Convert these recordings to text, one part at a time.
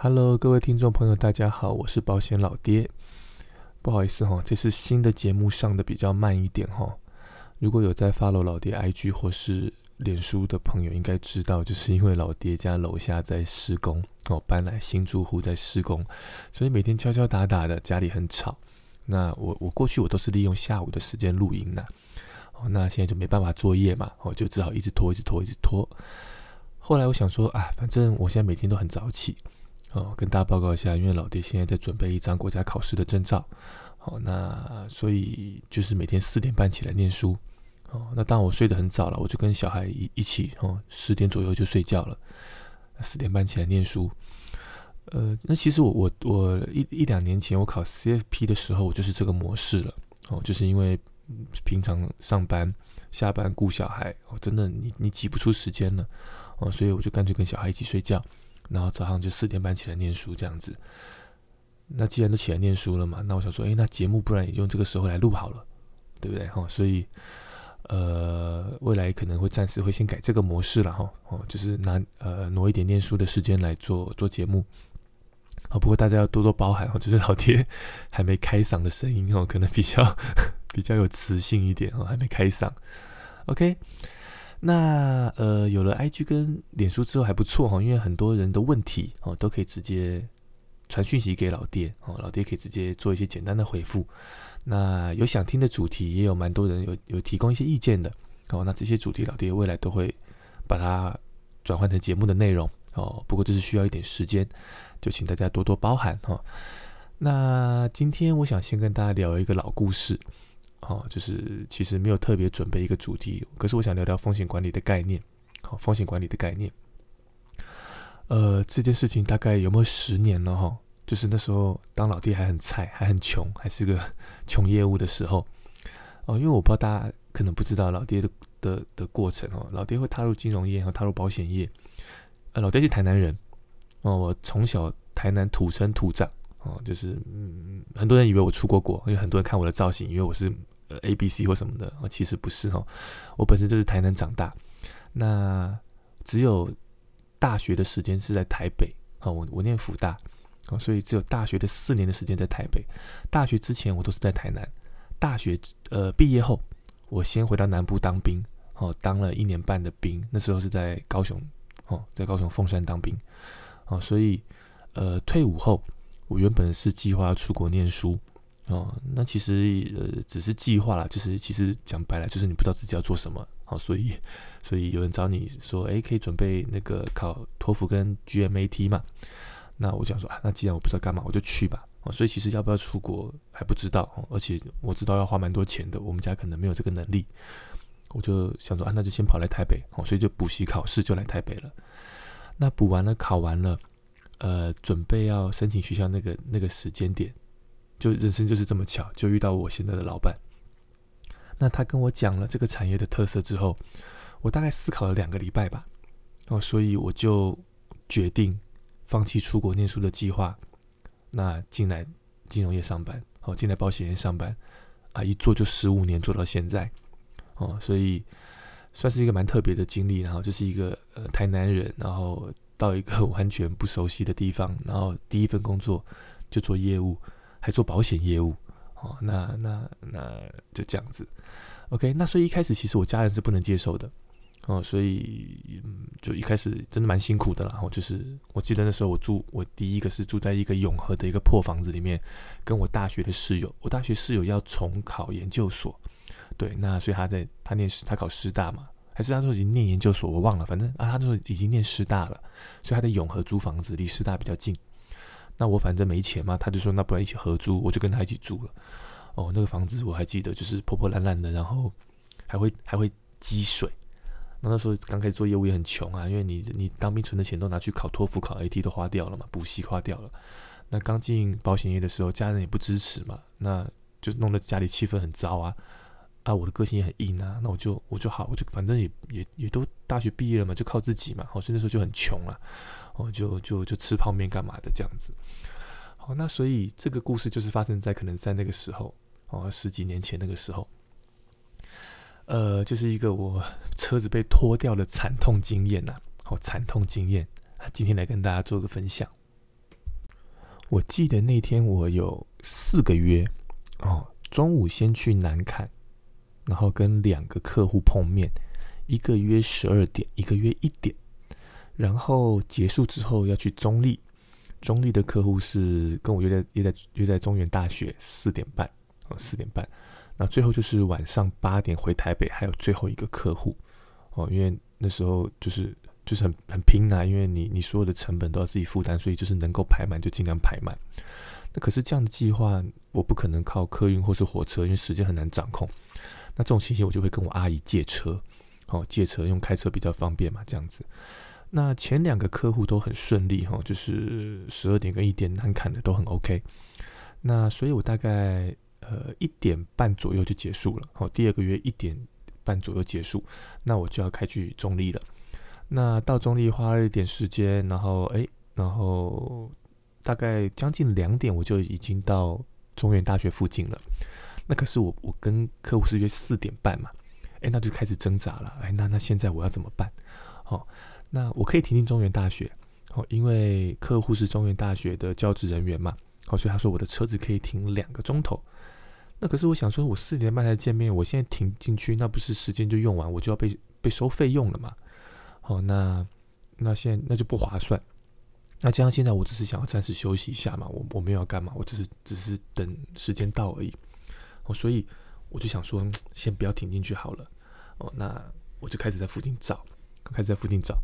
Hello，各位听众朋友，大家好，我是保险老爹。不好意思哈，这次新的节目上的比较慢一点哈。如果有在 follow 老爹 IG 或是脸书的朋友，应该知道，就是因为老爹家楼下在施工哦，搬来新住户在施工，所以每天敲敲打打的，家里很吵。那我我过去我都是利用下午的时间录音的，哦，那现在就没办法作业嘛，哦，就只好一直拖，一直拖，一直拖。后来我想说啊，反正我现在每天都很早起。哦，跟大家报告一下，因为老爹现在在准备一张国家考试的证照，好，那所以就是每天四点半起来念书，哦，那当我睡得很早了，我就跟小孩一一起，哦，十点左右就睡觉了，四点半起来念书，呃，那其实我我我一一两年前我考 CFP 的时候，我就是这个模式了，哦，就是因为平常上班下班顾小孩，哦，真的你你挤不出时间了，哦，所以我就干脆跟小孩一起睡觉。然后早上就四点半起来念书这样子，那既然都起来念书了嘛，那我想说，哎，那节目不然也用这个时候来录好了，对不对哈？所以，呃，未来可能会暂时会先改这个模式了哈，哦，就是拿呃挪一点念书的时间来做做节目，啊，不过大家要多多包涵哦，就是老爹还没开嗓的声音哦，可能比较 比较有磁性一点哦，还没开嗓，OK。那呃，有了 IG 跟脸书之后还不错哈，因为很多人的问题哦都可以直接传讯息给老爹哦，老爹可以直接做一些简单的回复。那有想听的主题，也有蛮多人有有提供一些意见的哦。那这些主题，老爹未来都会把它转换成节目的内容哦。不过这是需要一点时间，就请大家多多包涵哈。那今天我想先跟大家聊一个老故事。哦，就是其实没有特别准备一个主题，可是我想聊聊风险管理的概念。好，风险管理的概念。呃，这件事情大概有没有十年了哈？就是那时候当老弟还很菜，还很穷，还是个 穷业务的时候。哦，因为我不知道大家可能不知道老爹的的的过程哦。老爹会踏入金融业和踏入保险业。呃，老爹是台南人。哦，我从小台南土生土长。哦，就是嗯，很多人以为我出过国，因为很多人看我的造型，以为我是呃 A B C 或什么的，哦，其实不是哈，我本身就是台南长大，那只有大学的时间是在台北，哦，我我念福大，哦，所以只有大学的四年的时间在台北，大学之前我都是在台南，大学呃毕业后，我先回到南部当兵，哦，当了一年半的兵，那时候是在高雄，哦，在高雄凤山当兵，哦，所以呃退伍后。我原本是计划要出国念书，哦，那其实呃只是计划啦，就是其实讲白了就是你不知道自己要做什么，好，所以 所以有人找你说，哎，可以准备那个考托福跟 GMAT 嘛，那我想说啊，那既然我不知道干嘛，我就去吧，哦，所以其实要不要出国还不知道，而且我知道要花蛮多钱的，我们家可能没有这个能力，我就想说啊，那就先跑来台北，哦，所以就补习考试就来台北了，那补完了考完了。呃，准备要申请学校那个那个时间点，就人生就是这么巧，就遇到我现在的老板。那他跟我讲了这个产业的特色之后，我大概思考了两个礼拜吧，哦，所以我就决定放弃出国念书的计划，那进来金融业上班，哦，进来保险业上班，啊，一做就十五年，做到现在，哦，所以算是一个蛮特别的经历。然后就是一个呃台南人，然后。到一个 完全不熟悉的地方，然后第一份工作就做业务，还做保险业务，哦，那那那就这样子，OK，那所以一开始其实我家人是不能接受的，哦，所以就一开始真的蛮辛苦的啦。然后就是我记得那时候我住，我第一个是住在一个永和的一个破房子里面，跟我大学的室友，我大学室友要重考研究所，对，那所以他在他念，他考师大嘛。还是他说已经念研究所，我忘了，反正啊，他说已经念师大了，所以他在永和租房子，离师大比较近。那我反正没钱嘛，他就说那不然一起合租，我就跟他一起住了。哦，那个房子我还记得，就是破破烂烂的，然后还会还会积水。那那时候刚开始做业务也很穷啊，因为你你当兵存的钱都拿去考托福、考 AT 都花掉了嘛，补习花掉了。那刚进保险业的时候，家人也不支持嘛，那就弄得家里气氛很糟啊。啊，我的个性也很硬啊，那我就我就好，我就反正也也也都大学毕业了嘛，就靠自己嘛。好，所以那时候就很穷了，哦，就就就吃泡面干嘛的这样子。好，那所以这个故事就是发生在可能在那个时候，哦，十几年前那个时候，呃，就是一个我车子被拖掉的惨痛经验呐，好，惨痛经验，今天来跟大家做个分享。我记得那天我有四个约哦，中午先去南坎，然后跟两个客户碰面，一个约十二点，一个约一点，然后结束之后要去中立，中立的客户是跟我约在约在约在中原大学四点半哦，四点半，那最后就是晚上八点回台北，还有最后一个客户哦，因为那时候就是。就是很很拼呐，因为你你所有的成本都要自己负担，所以就是能够排满就尽量排满。那可是这样的计划，我不可能靠客运或是火车，因为时间很难掌控。那这种情形，我就会跟我阿姨借车，哦，借车用开车比较方便嘛，这样子。那前两个客户都很顺利哈，就是十二点跟一点难砍的都很 OK。那所以我大概呃一点半左右就结束了，好，第二个月一点半左右结束，那我就要开去中立了。那到中立花了一点时间，然后哎，然后大概将近两点，我就已经到中原大学附近了。那可是我我跟客户是约四点半嘛，哎，那就开始挣扎了。哎，那那现在我要怎么办？哦，那我可以停进中原大学，哦，因为客户是中原大学的教职人员嘛，哦，所以他说我的车子可以停两个钟头。那可是我想说，我四点半才见面，我现在停进去，那不是时间就用完，我就要被被收费用了嘛？哦，那那现在那就不划算。那加上现在我只是想要暂时休息一下嘛，我我没有要干嘛，我只是只是等时间到而已。哦，所以我就想说，先不要停进去好了。哦，那我就开始在附近找，开始在附近找。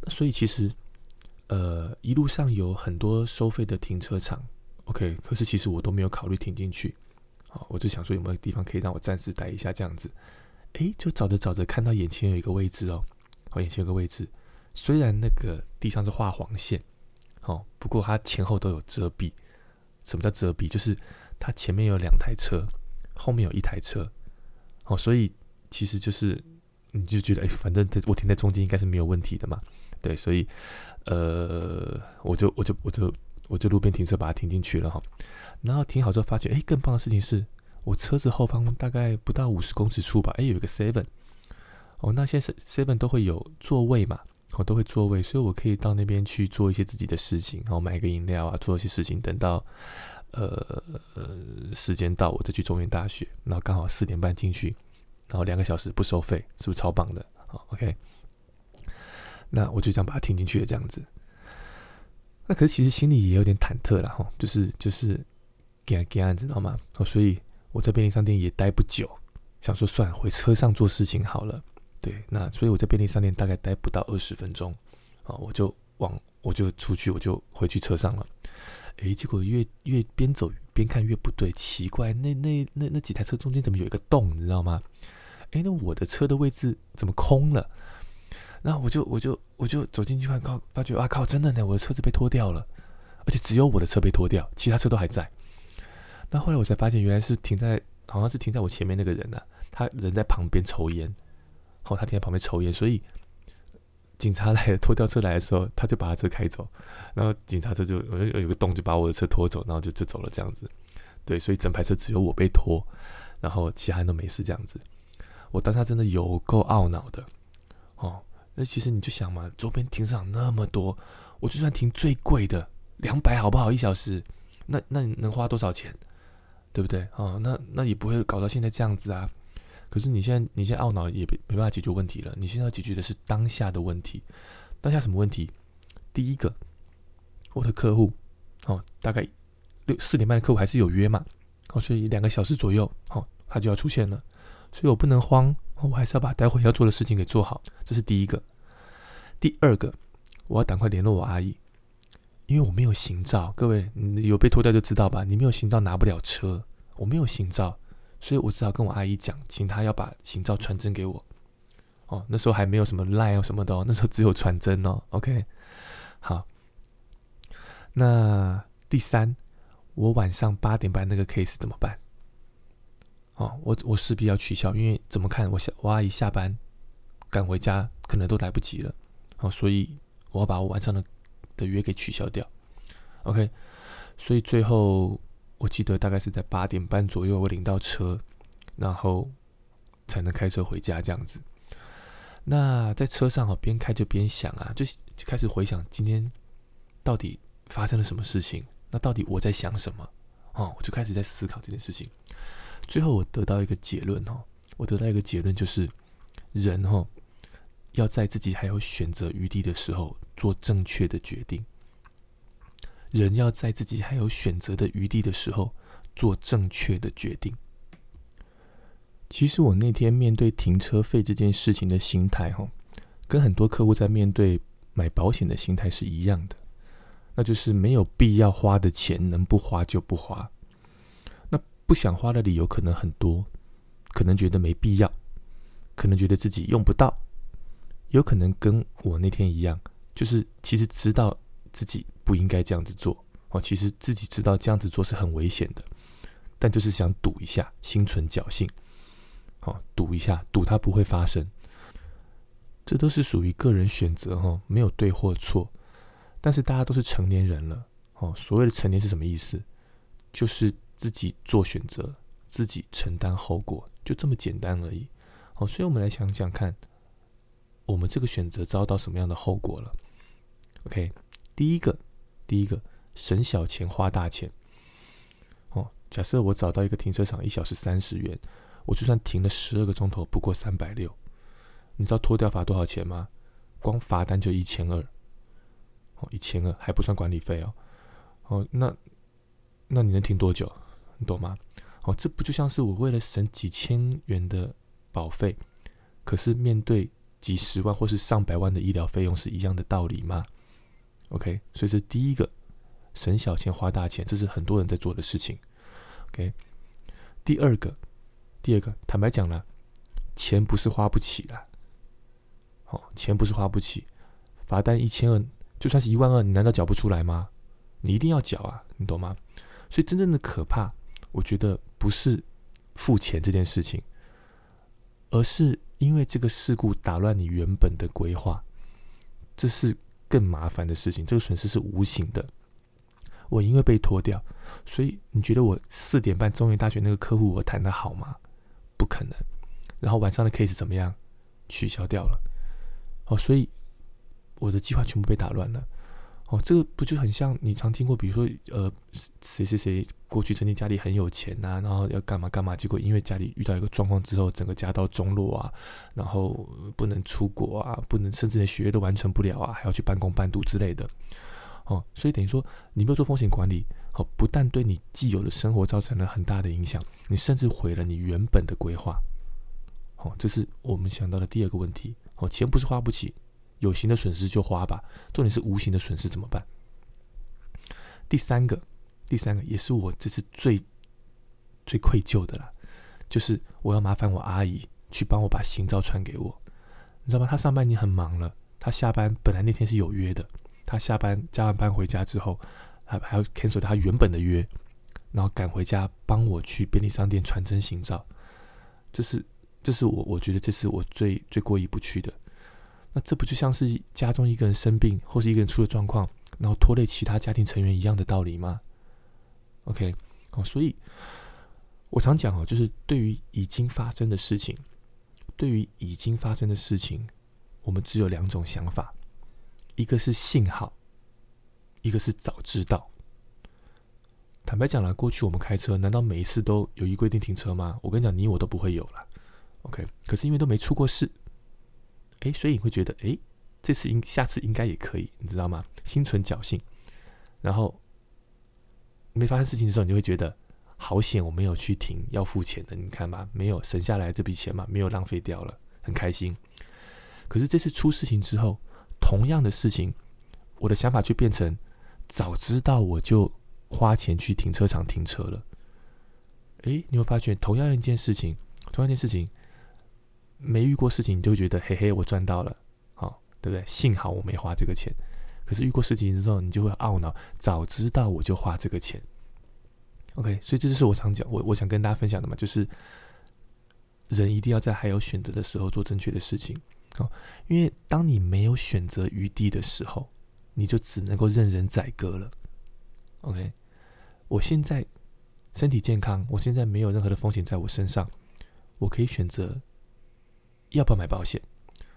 那所以其实，呃，一路上有很多收费的停车场，OK，可是其实我都没有考虑停进去。哦，我就想说有没有地方可以让我暂时待一下这样子。诶，就找着找着，看到眼前有一个位置哦。我眼前有个位置，虽然那个地上是画黄线，哦，不过它前后都有遮蔽。什么叫遮蔽？就是它前面有两台车，后面有一台车，哦，所以其实就是你就觉得，哎，反正我停在中间应该是没有问题的嘛，对，所以呃，我就我就我就我就路边停车把它停进去了哈。然后停好之后发现，哎，更棒的事情是我车子后方大概不到五十公尺处吧，哎，有一个 seven。哦，那些 seven 都会有座位嘛？我都会座位，所以我可以到那边去做一些自己的事情，然后买个饮料啊，做一些事情。等到呃时间到，我再去中原大学，然后刚好四点半进去，然后两个小时不收费，是不是超棒的？好，OK。那我就这样把它听进去了，这样子。那可是其实心里也有点忐忑了哈，就是就是给啊给啊，知道吗？哦，所以我在便利商店也待不久，想说算了，回车上做事情好了。对，那所以我在便利商店大概待不到二十分钟，啊，我就往我就出去，我就回去车上了。诶，结果越越边走边看越不对，奇怪，那那那那几台车中间怎么有一个洞，你知道吗？诶，那我的车的位置怎么空了？那我就我就我就走进去看，靠，发觉啊靠，真的呢，我的车子被拖掉了，而且只有我的车被拖掉，其他车都还在。那后来我才发现，原来是停在好像是停在我前面那个人呐，他人在旁边抽烟。哦，他停在旁边抽烟，所以警察来，拖吊车来的时候，他就把他车开走，然后警察车就有有个洞，就把我的车拖走，然后就就走了这样子。对，所以整排车只有我被拖，然后其他人都没事这样子。我当下真的有够懊恼的。哦，那其实你就想嘛，周边停车场那么多，我就算停最贵的两百，好不好？一小时，那那你能花多少钱？对不对？哦，那那也不会搞到现在这样子啊。可是你现在，你现在懊恼也没没办法解决问题了。你现在要解决的是当下的问题。当下什么问题？第一个，我的客户，哦，大概六四点半的客户还是有约嘛，哦，所以两个小时左右，哦，他就要出现了。所以我不能慌，我还是要把待会要做的事情给做好。这是第一个。第二个，我要赶快联络我阿姨，因为我没有行照。各位，你有被拖掉就知道吧？你没有行照拿不了车，我没有行照。所以我只好跟我阿姨讲，请她要把行照传真给我。哦，那时候还没有什么 line 什么的哦，那时候只有传真哦。OK，好。那第三，我晚上八点半那个 case 怎么办？哦，我我势必要取消，因为怎么看，我下我阿姨下班赶回家可能都来不及了。哦，所以我要把我晚上的的约给取消掉。OK，所以最后。我记得大概是在八点半左右，我领到车，然后才能开车回家这样子。那在车上哦，边开就边想啊，就就开始回想今天到底发生了什么事情，那到底我在想什么？哦，我就开始在思考这件事情。最后我得到一个结论哦，我得到一个结论就是，人哦要在自己还有选择余地的时候做正确的决定。人要在自己还有选择的余地的时候做正确的决定。其实我那天面对停车费这件事情的心态，哈，跟很多客户在面对买保险的心态是一样的，那就是没有必要花的钱，能不花就不花。那不想花的理由可能很多，可能觉得没必要，可能觉得自己用不到，有可能跟我那天一样，就是其实知道自己不应该这样子做，哦，其实自己知道这样子做是很危险的，但就是想赌一下，心存侥幸。好，赌一下，赌它不会发生，这都是属于个人选择哈，没有对或错。但是大家都是成年人了，哦，所谓的成年是什么意思？就是自己做选择，自己承担后果，就这么简单而已。好，所以我们来想想看，我们这个选择遭到什么样的后果了？OK，第一个，第一个，省小钱花大钱。哦，假设我找到一个停车场，一小时三十元。我就算停了十二个钟头，不过三百六。你知道拖掉罚多少钱吗？光罚单就一千二。哦，一千二还不算管理费哦。哦，那那你能停多久？你懂吗？哦，这不就像是我为了省几千元的保费，可是面对几十万或是上百万的医疗费用是一样的道理吗？OK，所以这第一个，省小钱花大钱，这是很多人在做的事情。OK，第二个。第二个，坦白讲了，钱不是花不起的，哦，钱不是花不起，罚单一千二，就算是一万二，你难道缴不出来吗？你一定要缴啊，你懂吗？所以真正的可怕，我觉得不是付钱这件事情，而是因为这个事故打乱你原本的规划，这是更麻烦的事情。这个损失是无形的。我因为被拖掉，所以你觉得我四点半中原大学那个客户我谈的好吗？不可能，然后晚上的 case 怎么样？取消掉了。哦，所以我的计划全部被打乱了。哦，这个不就很像你常听过，比如说，呃，谁谁谁过去曾经家里很有钱呐，然后要干嘛干嘛，结果因为家里遇到一个状况之后，整个家道中落啊，然后不能出国啊，不能甚至连学业都完成不了啊，还要去半工半读之类的。哦，所以等于说你没有做风险管理。哦，不但对你既有的生活造成了很大的影响，你甚至毁了你原本的规划。哦，这是我们想到的第二个问题。哦，钱不是花不起，有形的损失就花吧，重点是无形的损失怎么办？第三个，第三个也是我这次最最愧疚的啦，就是我要麻烦我阿姨去帮我把行照传给我。你知道吗？她上班已经很忙了，她下班本来那天是有约的，她下班加完班回家之后。还还要 cancel 她原本的约，然后赶回家帮我去便利商店传真行照，这是这是我我觉得这是我最最过意不去的。那这不就像是家中一个人生病或是一个人出了状况，然后拖累其他家庭成员一样的道理吗？OK，哦，所以我常讲哦，就是对于已经发生的事情，对于已经发生的事情，我们只有两种想法，一个是幸好。一个是早知道。坦白讲了，过去我们开车，难道每一次都有一规定停车吗？我跟你讲，你我都不会有了。OK，可是因为都没出过事，哎，所以你会觉得，哎，这次应下次应该也可以，你知道吗？心存侥幸，然后没发生事情的时候，你就会觉得好险，我没有去停要付钱的。你看吧，没有省下来这笔钱嘛，没有浪费掉了，很开心。可是这次出事情之后，同样的事情，我的想法却变成。早知道我就花钱去停车场停车了。诶，你会发现，同样一件事情，同样一件事情，没遇过事情，你就觉得嘿嘿，我赚到了，好，对不对？幸好我没花这个钱。可是遇过事情之后，你就会懊恼，早知道我就花这个钱。OK，所以这就是我常讲，我我想跟大家分享的嘛，就是人一定要在还有选择的时候做正确的事情。好，因为当你没有选择余地的时候。你就只能够任人宰割了，OK？我现在身体健康，我现在没有任何的风险在我身上，我可以选择要不要买保险，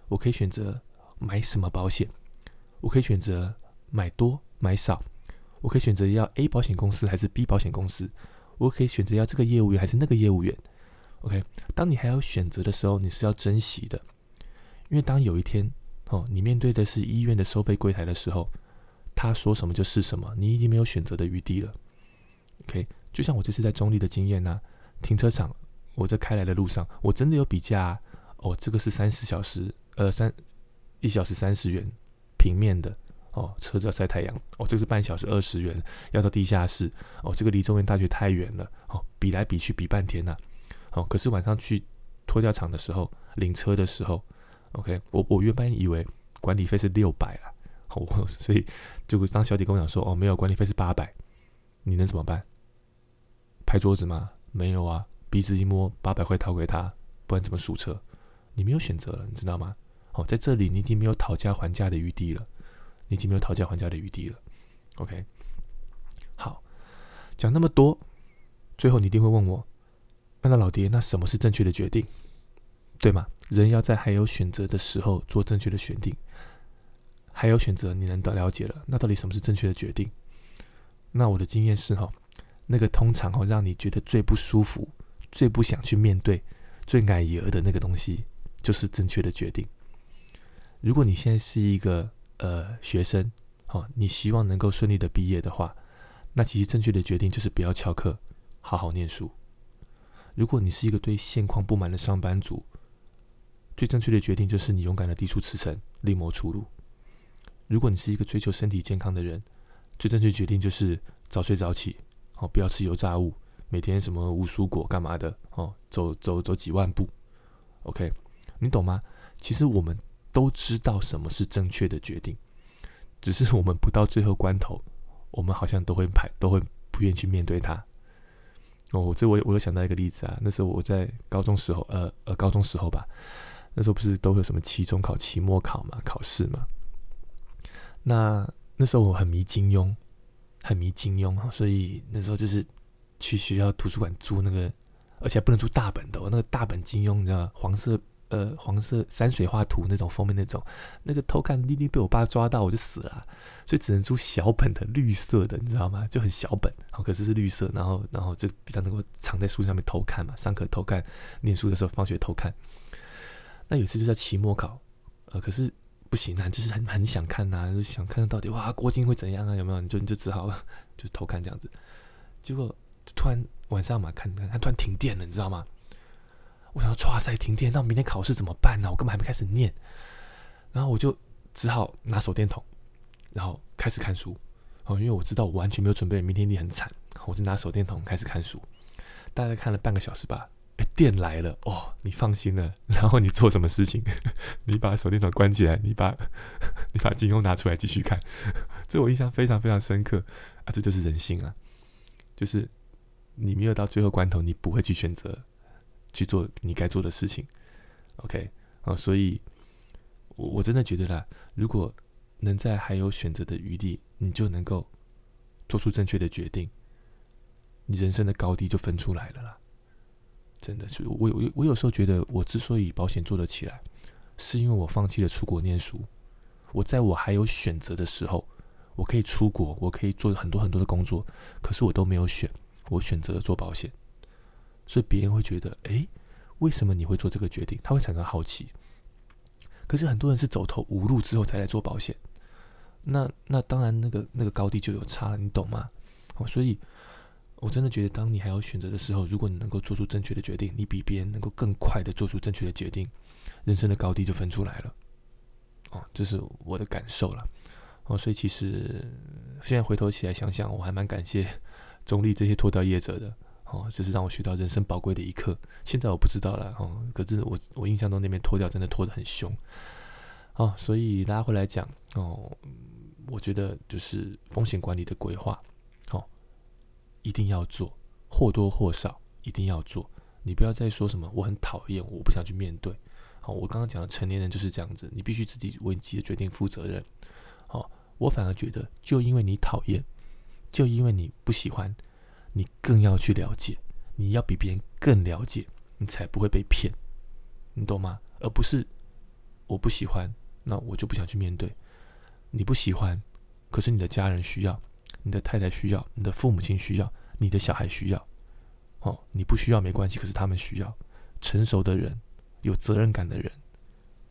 我可以选择买什么保险，我可以选择买多买少，我可以选择要 A 保险公司还是 B 保险公司，我可以选择要这个业务员还是那个业务员。OK，当你还有选择的时候，你是要珍惜的，因为当有一天哦，你面对的是医院的收费柜台的时候，他说什么就是什么，你已经没有选择的余地了。OK，就像我这次在中立的经验呢，停车场我在开来的路上，我真的有比价哦，这个是三十小时，呃，三一小时三十元平面的。哦，车子要晒太阳。哦，这个是半小时二十元，要到地下室。哦，这个离中原大学太远了。哦，比来比去比半天呐。哦，可是晚上去拖吊厂的时候，领车的时候，OK，我我原本以为管理费是六百啊。我所以就当小姐跟我讲说，哦，没有管理费是八百，你能怎么办？拍桌子吗？没有啊，鼻子一摸，八百块掏给他，不然怎么数车？你没有选择了，你知道吗？哦，在这里你已经没有讨价还价的余地了。你已经没有讨价还价的余地了，OK？好，讲那么多，最后你一定会问我，那老爹，那什么是正确的决定？对吗？人要在还有选择的时候做正确的选定，还有选择，你能得了解了，那到底什么是正确的决定？那我的经验是哈，那个通常哈让你觉得最不舒服、最不想去面对、最矮油的那个东西，就是正确的决定。如果你现在是一个呃，学生，好，你希望能够顺利的毕业的话，那其实正确的决定就是不要翘课，好好念书。如果你是一个对现况不满的上班族，最正确的决定就是你勇敢的递出辞呈，另谋出路。如果你是一个追求身体健康的人，最正确决定就是早睡早起，哦，不要吃油炸物，每天什么无蔬果干嘛的，哦，走走走几万步，OK，你懂吗？其实我们。都知道什么是正确的决定，只是我们不到最后关头，我们好像都会排，都会不愿意去面对它。哦，这我我又想到一个例子啊，那时候我在高中时候，呃呃，高中时候吧，那时候不是都有什么期中考、期末考嘛，考试嘛。那那时候我很迷金庸，很迷金庸，所以那时候就是去学校图书馆租那个，而且不能租大本的，那个大本金庸，你知道黄色。呃，黄色山水画图那种封面那种，那个偷看丽丽被我爸抓到我就死了，所以只能租小本的绿色的，你知道吗？就很小本，好，可是是绿色，然后然后就比较能够藏在书上面偷看嘛，上课偷看，念书的时候放学偷看。那有一次就在期末考，呃，可是不行啊，就是很很想看呐，就想看到底哇，郭靖会怎样啊？有没有？你就你就只好 就是偷看这样子，结果突然晚上嘛，看看，他突然停电了，你知道吗？我想要，哇塞，停电，那明天考试怎么办呢？我根本还没开始念，然后我就只好拿手电筒，然后开始看书。哦，因为我知道我完全没有准备，明天你很惨，我就拿手电筒开始看书。大概看了半个小时吧，哎，电来了，哦，你放心了。然后你做什么事情？你把手电筒关起来，你把 你把金庸拿出来继续看。这我印象非常非常深刻啊！这就是人性啊，就是你没有到最后关头，你不会去选择。去做你该做的事情，OK 啊，所以，我我真的觉得啦，如果能在还有选择的余地，你就能够做出正确的决定，你人生的高低就分出来了啦。真的是，我我我有时候觉得，我之所以保险做得起来，是因为我放弃了出国念书。我在我还有选择的时候，我可以出国，我可以做很多很多的工作，可是我都没有选，我选择了做保险。所以别人会觉得，哎，为什么你会做这个决定？他会产生好奇。可是很多人是走投无路之后才来做保险，那那当然那个那个高低就有差了，你懂吗？哦，所以我真的觉得，当你还有选择的时候，如果你能够做出正确的决定，你比别人能够更快的做出正确的决定，人生的高低就分出来了。哦，这是我的感受了。哦，所以其实现在回头起来想想，我还蛮感谢中立这些脱掉业者的。哦，这是让我学到人生宝贵的一课。现在我不知道了，哦，可是我我印象中那边脱掉真的脱得很凶，哦，所以拉回来讲，哦，我觉得就是风险管理的规划，哦，一定要做，或多或少一定要做。你不要再说什么我很讨厌，我不想去面对。好，我刚刚讲的成年人就是这样子，你必须自己为自己的决定负责任。好，我反而觉得，就因为你讨厌，就因为你不喜欢。你更要去了解，你要比别人更了解，你才不会被骗，你懂吗？而不是我不喜欢，那我就不想去面对。你不喜欢，可是你的家人需要，你的太太需要，你的父母亲需要，你的小孩需要。哦，你不需要没关系，可是他们需要。成熟的人，有责任感的人，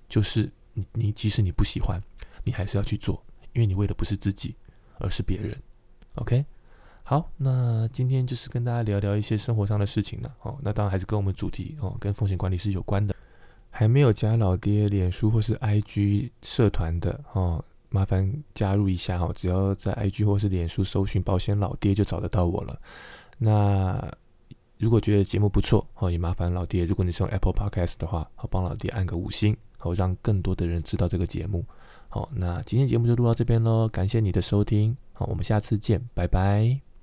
就是你，你即使你不喜欢，你还是要去做，因为你为的不是自己，而是别人。OK，好，那今天就是跟大家聊聊一些生活上的事情了。哦，那当然还是跟我们主题哦，跟风险管理是有关的。还没有加老爹脸书或是 IG 社团的哦，麻烦加入一下哦。只要在 IG 或是脸书搜寻“保险老爹”就找得到我了。那如果觉得节目不错，好也麻烦老爹，如果你是用 Apple Podcast 的话，好帮老爹按个五星，好让更多的人知道这个节目。好，那今天节目就录到这边喽，感谢你的收听，好，我们下次见，拜拜。